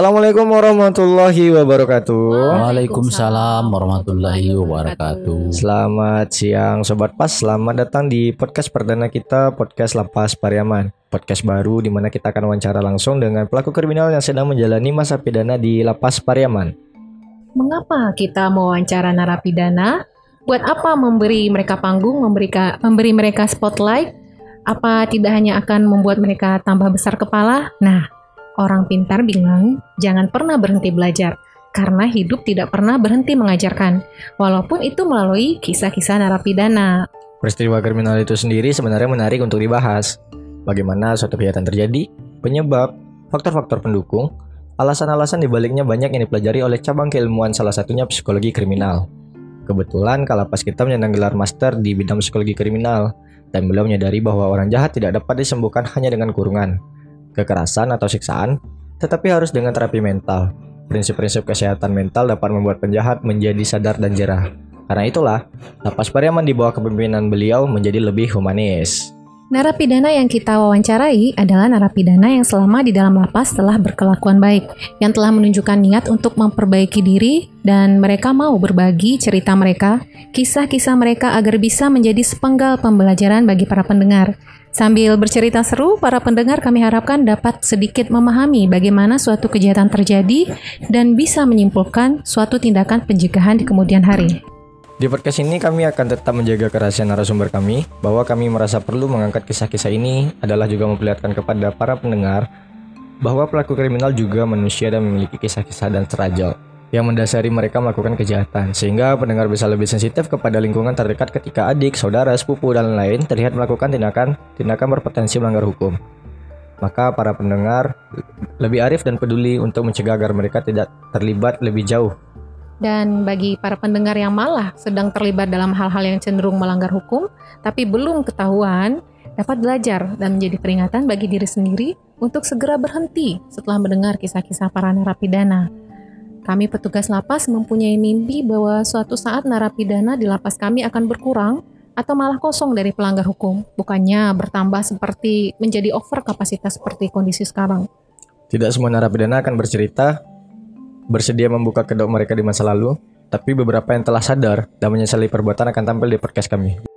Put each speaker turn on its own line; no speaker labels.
Assalamualaikum warahmatullahi wabarakatuh.
Waalaikumsalam warahmatullahi wabarakatuh.
Selamat siang Sobat Pas, selamat datang di podcast perdana kita, Podcast Lapas Pariaman. Podcast baru di mana kita akan wawancara langsung dengan pelaku kriminal yang sedang menjalani masa pidana di Lapas Pariaman.
Mengapa kita mewawancara narapidana? Buat apa memberi mereka panggung, memberi, memberi mereka spotlight? Apa tidak hanya akan membuat mereka tambah besar kepala? Nah, Orang pintar bilang, jangan pernah berhenti belajar, karena hidup tidak pernah berhenti mengajarkan, walaupun itu melalui kisah-kisah narapidana.
Peristiwa kriminal itu sendiri sebenarnya menarik untuk dibahas. Bagaimana suatu kejahatan terjadi, penyebab, faktor-faktor pendukung, alasan-alasan dibaliknya banyak yang dipelajari oleh cabang keilmuan salah satunya psikologi kriminal. Kebetulan Kalapas kita menyandang gelar master di bidang psikologi kriminal, dan beliau menyadari bahwa orang jahat tidak dapat disembuhkan hanya dengan kurungan, kekerasan atau siksaan, tetapi harus dengan terapi mental. Prinsip-prinsip kesehatan mental dapat membuat penjahat menjadi sadar dan jerah. Karena itulah, lapas Pariaman di bawah kepemimpinan beliau menjadi lebih humanis.
Narapidana yang kita wawancarai adalah narapidana yang selama di dalam lapas telah berkelakuan baik, yang telah menunjukkan niat untuk memperbaiki diri, dan mereka mau berbagi cerita mereka, kisah-kisah mereka agar bisa menjadi sepenggal pembelajaran bagi para pendengar. Sambil bercerita seru, para pendengar kami harapkan dapat sedikit memahami bagaimana suatu kejahatan terjadi dan bisa menyimpulkan suatu tindakan pencegahan di kemudian hari.
Di podcast ini kami akan tetap menjaga kerahasiaan narasumber kami, bahwa kami merasa perlu mengangkat kisah-kisah ini adalah juga memperlihatkan kepada para pendengar bahwa pelaku kriminal juga manusia dan memiliki kisah-kisah dan serajal yang mendasari mereka melakukan kejahatan, sehingga pendengar bisa lebih sensitif kepada lingkungan terdekat ketika adik, saudara, sepupu, dan lain terlihat melakukan tindakan tindakan berpotensi melanggar hukum. Maka para pendengar lebih arif dan peduli untuk mencegah agar mereka tidak terlibat lebih jauh
dan bagi para pendengar yang malah sedang terlibat dalam hal-hal yang cenderung melanggar hukum, tapi belum ketahuan, dapat belajar dan menjadi peringatan bagi diri sendiri untuk segera berhenti setelah mendengar kisah-kisah para narapidana. Kami petugas lapas mempunyai mimpi bahwa suatu saat narapidana di lapas kami akan berkurang atau malah kosong dari pelanggar hukum, bukannya bertambah seperti menjadi over kapasitas seperti kondisi sekarang.
Tidak semua narapidana akan bercerita bersedia membuka kedok mereka di masa lalu, tapi beberapa yang telah sadar dan menyesali perbuatan akan tampil di podcast kami.